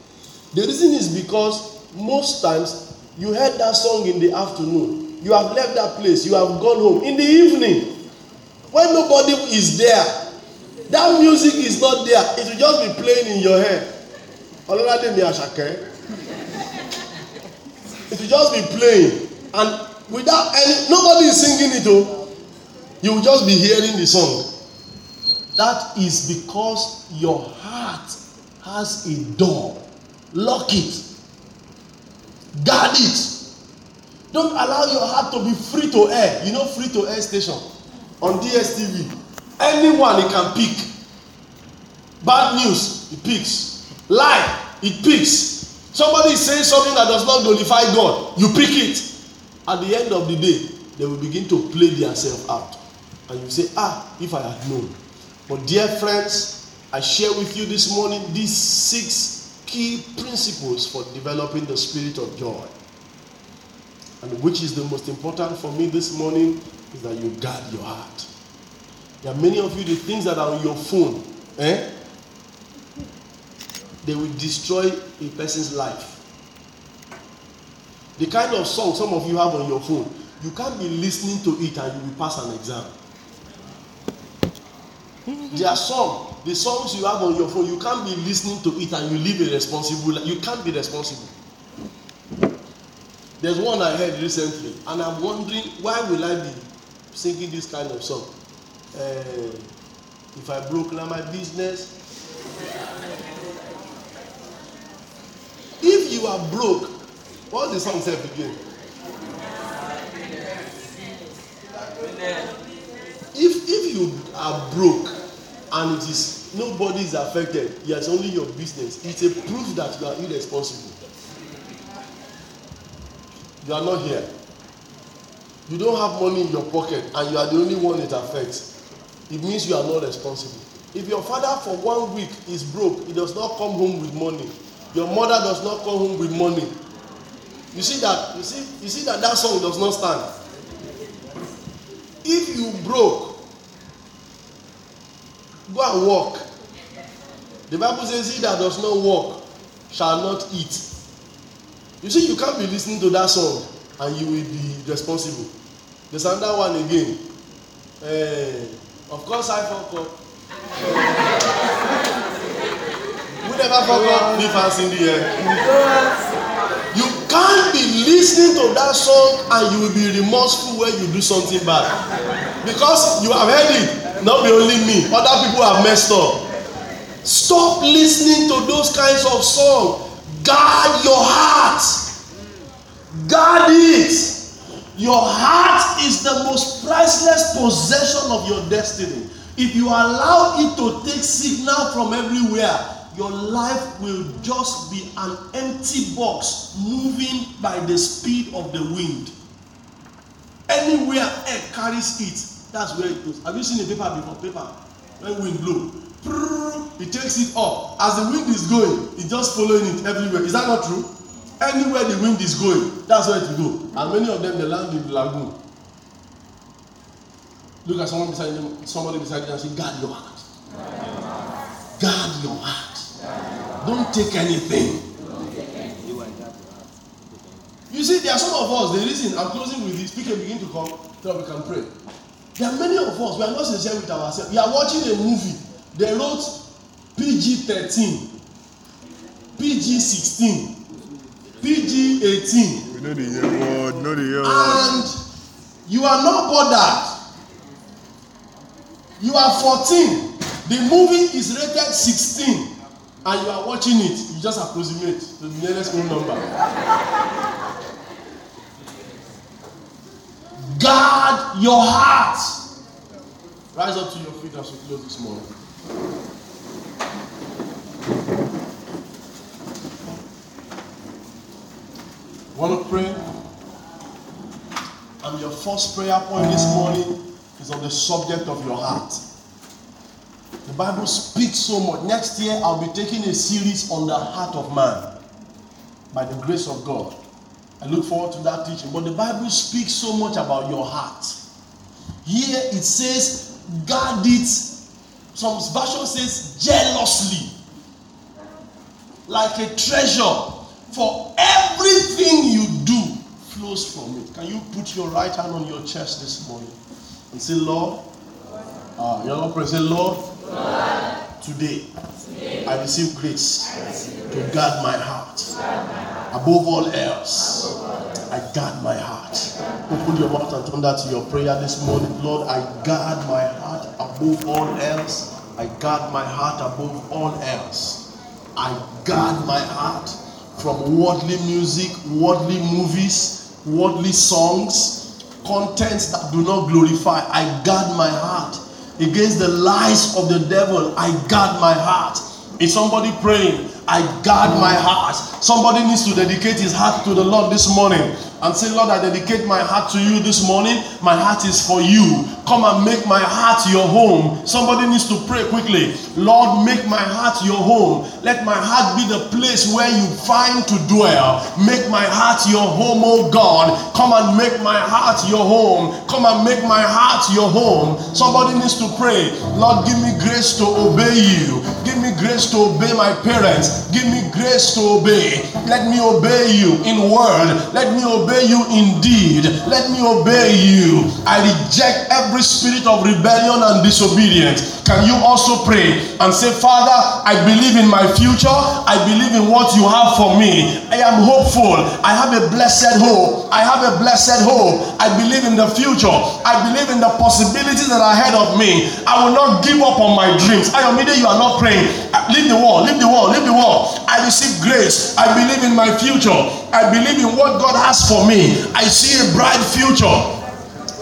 The reason is because most times you heard that song in the afternoon, you have left that place, you have gone home. In the evening when nobody is there that music is not there it will just be playing in your head. It will just be playing. And without any nobody is singing it o you will just be hearing the song. That is because your heart has a door. Lock it. Guard it. Don't allow your heart to be free to air. You know free to air station? On dstv anyone he can pick. Bad news he picks. Lie he picks. Somebody is saying something that does not glorify god. You pick it at the end of the day they will begin to play themselves out and you say ah if i had known but dear friends i share with you this morning these six key principles for developing the spirit of joy and which is the most important for me this morning is that you guard your heart there are many of you, the things that are on your phone, eh? They will destroy a person's life. The kind of song some of you have on your phone, you can't be listening to it and you will pass an exam. There are some, the songs you have on your phone, you can't be listening to it and you live a responsible life. You can't be responsible. There's one I heard recently, and I'm wondering why will I be singing this kind of song? Uh, If I broke now my business. If you are broke, what's the song say again? If if you are broke and it is nobody is affected, it's only your business. It's a proof that you are irresponsible. You are not here. You don't have money in your pocket and you are the only one it affects. It means you are not responsible. If your father for one week is broke, he does not come home with money. Your mother does not come home with money. You see that? You see, you see that that song does not stand. If you broke, go and work. The Bible says, He that does not work shall not eat. You see, you can't be listening to that song and you will be responsible. There's another one again. Uh, of course, I fuck up. [laughs] we never fuck up. Leave us in the air. Listening to that song and you will be remorseful when you do something bad. Because you have heard it. Not be only me. Other people have messed up. Stop listening to those kinds of songs. Guard your heart. Guard it. Your heart is the most priceless possession of your destiny. If you allow it to take signal from everywhere, your life will just be an empty box moving by the speed of the wind. Anywhere air carries it, that's where it goes. Have you seen a paper before? Paper, when wind blow, it takes it up. As the wind is going, it's just following it everywhere. Is that not true? Anywhere the wind is going, that's where it will go. And many of them they land in the lagoon. Look at someone beside you, somebody beside you and say, guard your heart. Guard your heart. Don't take anything. You see, there are some of us, the reason I'm closing with this, people begin to come so we can pray. There are many of us, we are not sincere with ourselves. We are watching a movie They wrote PG 13, PG 16, PG 18. We know the year word, know the year word. And you are not bothered. You are 14. The movie is rated 16. And you are watching it. You just approximate to the nearest whole number. Guard your heart. Rise up to your feet as we close this morning. Want to pray? And your first prayer point this morning is on the subject of your heart. The Bible speaks so much. Next year, I'll be taking a series on the heart of man by the grace of God. I look forward to that teaching. But the Bible speaks so much about your heart. Here it says, guard it. Some version says, jealously. Like a treasure. For everything you do flows from it. Can you put your right hand on your chest this morning and say, Lord, uh, your Lord, pray, say, Lord, Today, I receive grace, to. Guard my heart. Above all else, I guard my heart. Open your mouth and turn that to your prayer this morning. Lord, I guard my heart above all else. I guard my heart above all else. I guard my heart from worldly music, worldly movies, worldly songs, contents that do not glorify. I guard my heart against the lies of the devil. I guard my heart. Is somebody praying? I guard my heart. Somebody needs to dedicate his heart to the Lord this morning and say, Lord, I dedicate my heart to you this morning. My heart is for you. Come and make my heart your home. Somebody needs to pray quickly. Lord, make my heart your home. Let my heart be the place where you find to dwell. Make my heart your home, oh God. Come and make my heart your home. Come and make my heart your home. Somebody needs to pray. Lord, give me grace to obey you. Give me grace to obey my parents. Give me grace to obey. Let me obey you in word. Let me obey you in deed. Let me obey you. I reject every spirit of rebellion and disobedience. Can you also pray and say, Father, I believe in my future. I believe in what you have for me. I am hopeful. I have a blessed hope. I have a blessed hope. I believe in the future. I believe in the possibilities that are ahead of me. I will not give up on my dreams. I immediately you are not praying. Leave the wall, leave the wall, leave the wall. I receive grace. I believe in my future. I believe in what God has for me. I see a bright future.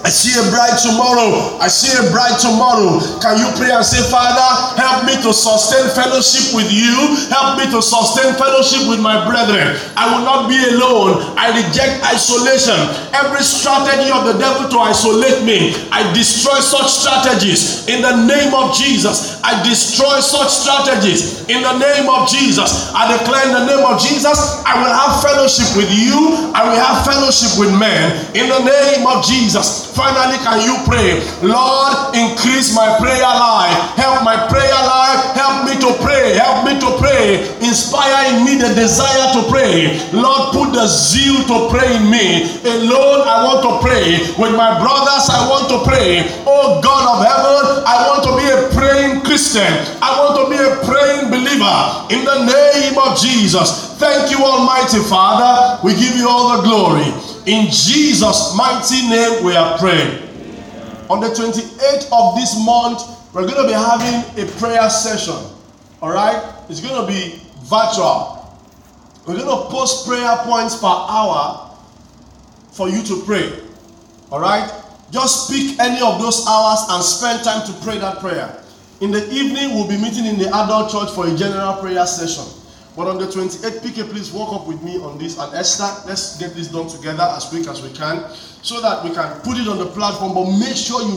I see a bright tomorrow. I see a bright tomorrow. Can you pray and say, Father, help me to sustain fellowship with you. Help me to sustain fellowship with my brethren. I will not be alone. I reject isolation. Every strategy of the devil to isolate me, I destroy such strategies in the name of Jesus. I destroy such strategies in the name of Jesus. I declare in the name of Jesus, I will have fellowship with you. I will have fellowship with men in the name of Jesus. Finally, can you pray? Lord, increase my prayer life. Help my prayer life. Help me to pray. Help me to pray. Inspire in me the desire to pray. Lord, put the zeal to pray in me. Alone, I want to pray. With my brothers, I want to pray. Oh God of heaven, I want to be a praying Christian. I want to be a praying believer. In the name of Jesus. Thank you, Almighty Father. We give you all the glory. In Jesus' mighty name, we are praying. On the 28th of this month, we're going to be having a prayer session. All right? It's going to be virtual. We're going to post prayer points per hour for you to pray. All right? Just pick any of those hours and spend time to pray that prayer. In the evening, we'll be meeting in the adult church for a general prayer session. But on the 28th, PK, please walk up with me on this. And Esther, let's get this done together as quick as we can so that we can put it on the platform. But make sure you,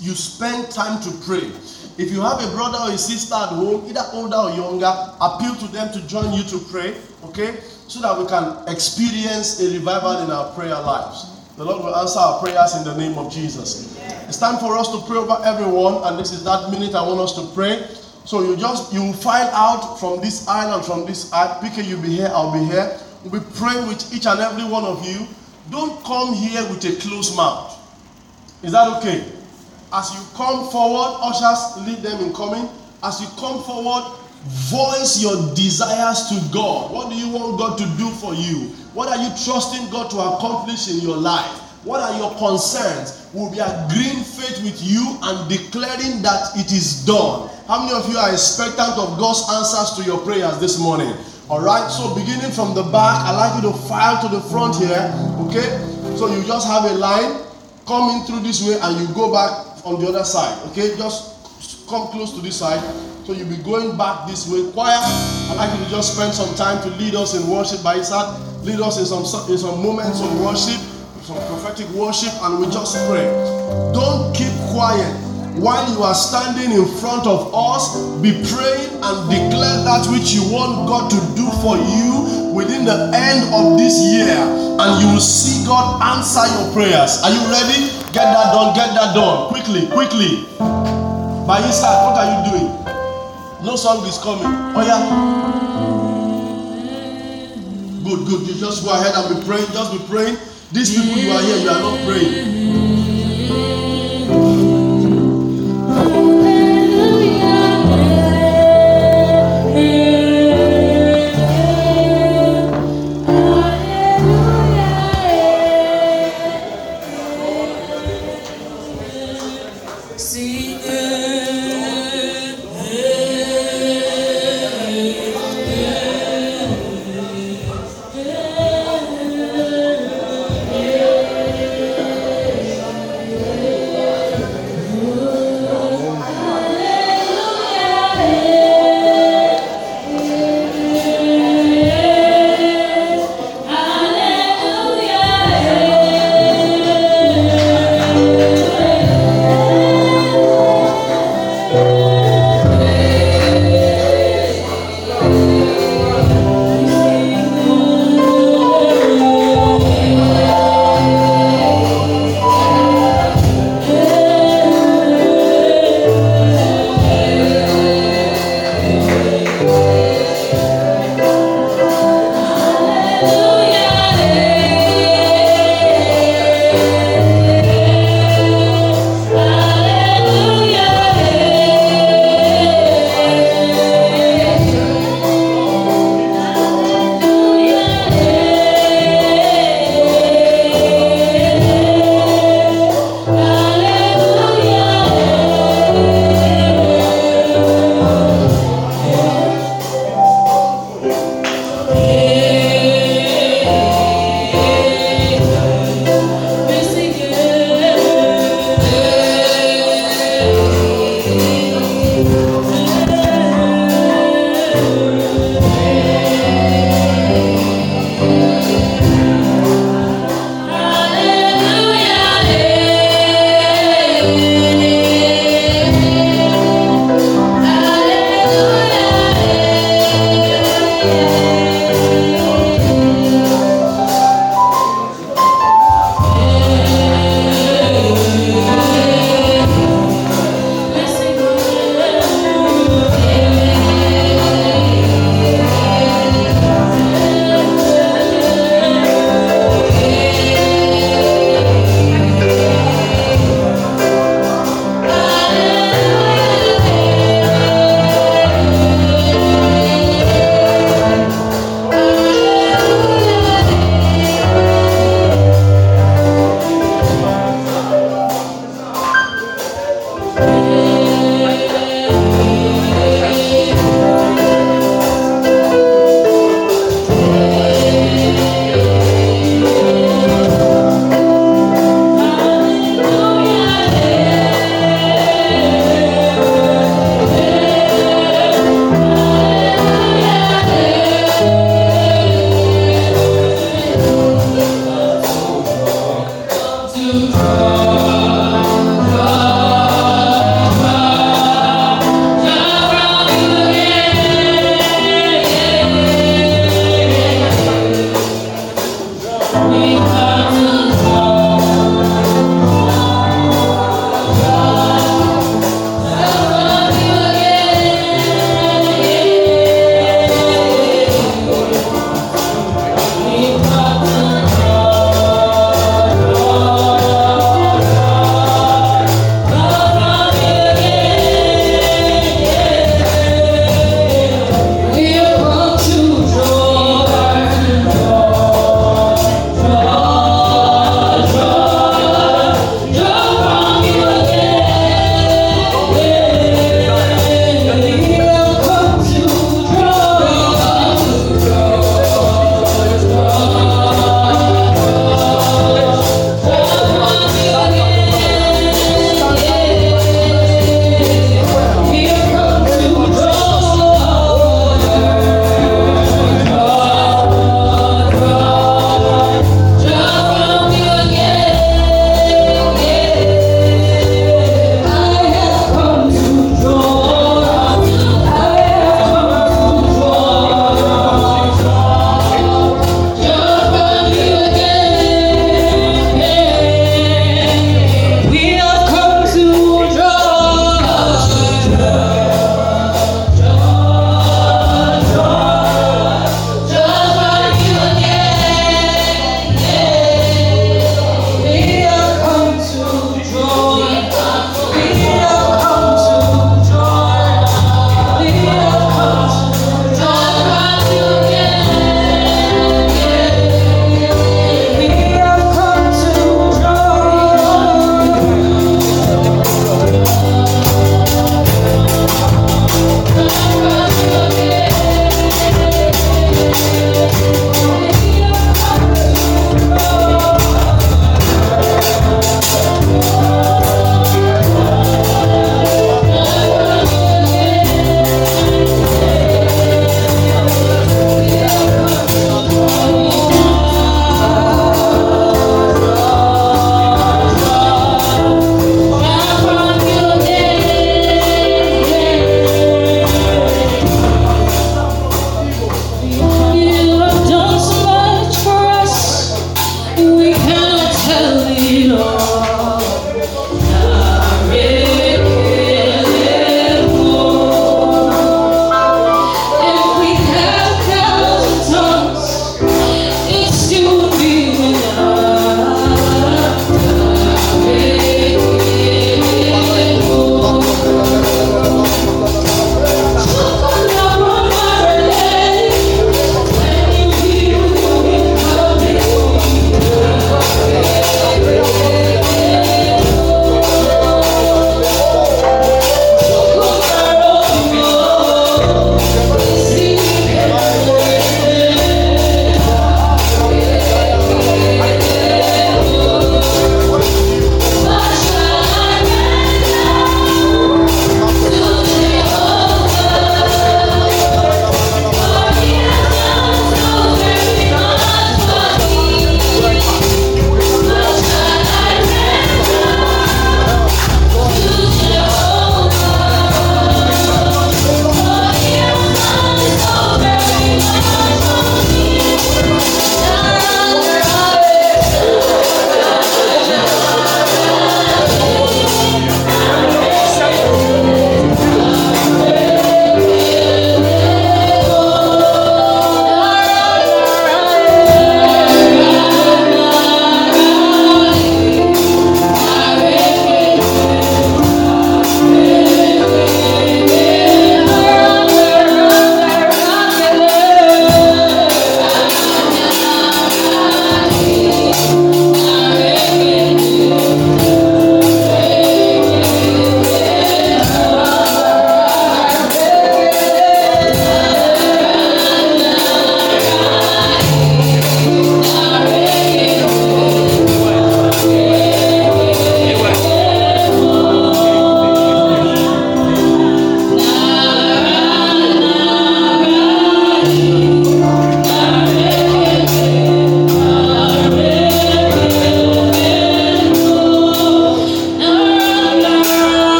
you spend time to pray. If you have a brother or a sister at home, either older or younger, appeal to them to join you to pray, okay? So that we can experience a revival in our prayer lives. The Lord will answer our prayers in the name of Jesus. It's time for us to pray over everyone, and this is that minute I want us to pray. So you just you find out from this island, from this app. PK, you'll be here, I'll be here. We'll be praying with each and every one of you. Don't come here with a closed mouth. Is that okay? As you come forward, ushers lead them in coming. As you come forward, voice your desires to God. What do you want God to do for you? What are you trusting God to accomplish in your life? What are your concerns? We'll be agreeing faith with you and declaring that it is done. How many of you are expectant of God's answers to your prayers this morning? All right, so beginning from the back, I'd like you to file to the front here. Okay, so you just have a line, coming through this way, and you go back on the other side. Okay, just come close to this side. So you'll be going back this way. Choir, I'd like you to just spend some time to lead us in worship by side. Lead us in some in some moments of worship, some prophetic worship, and we just pray. Don't keep quiet. While you are standing in front of us, be praying and declare that which you want God to do for you within the end of this year, and you will see God answer your prayers. Are you ready? Get that done, get that done. Quickly, quickly. By inside, what are you doing? No song is coming. Oh yeah. Good, good. You just go ahead and be praying. Just be praying. These people you are here, you are not praying.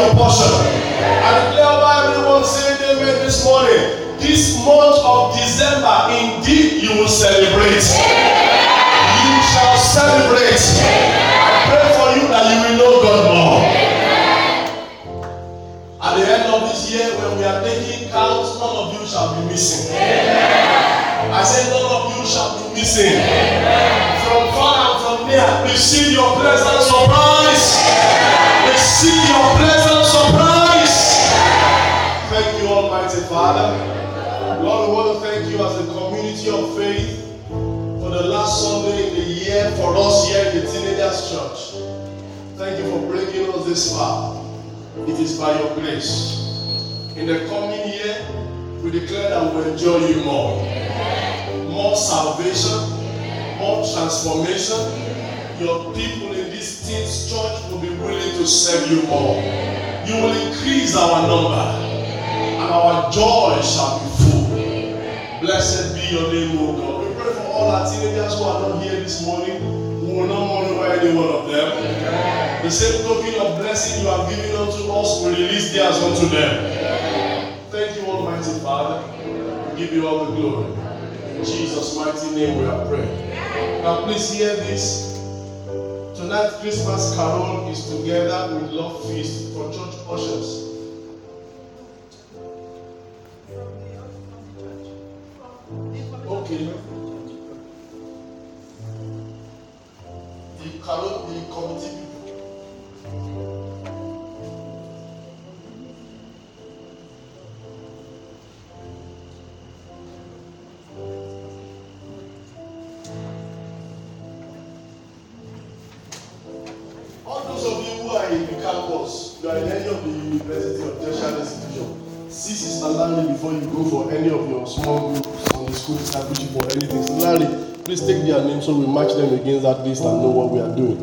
Your portion. I declare over everyone saying amen this morning. This month of December, indeed, you will celebrate. You shall celebrate. I pray for you that you will know God more. At the end of this year, when we are taking count, none of you shall be missing. I said, none of you shall be missing. From far and from near, receive your pleasant surprise. Receive your pleasant surprise. Thank you, Almighty Father. Lord, we want to thank you as a community of faith for the last Sunday in the year for us here in the Teenagers Church. Thank you for bringing us this far. It is by your grace. In the coming year, we declare that we enjoy you more. More salvation, more transformation. Your people in this teens church will be willing to serve you more. You will increase our number, and our joy shall be full. Blessed be your name, O God. We pray for all our teenagers who are not here this morning. We will not mourn any one of them. The same token of blessing you have given unto us, we release theirs unto them. Thank you, Almighty Father. We give you all the glory. In Jesus' mighty name we are praying. Now, please hear this. Tonight, Christmas Carol is together with Love Feast for church ushers. Okay. The Carol, the committee you are in any of the university or tertiary institution, cease is allowing before you go for any of your small groups on the school discipleship or anything. So Larry, please take their names so we match them against that list and know what we are doing.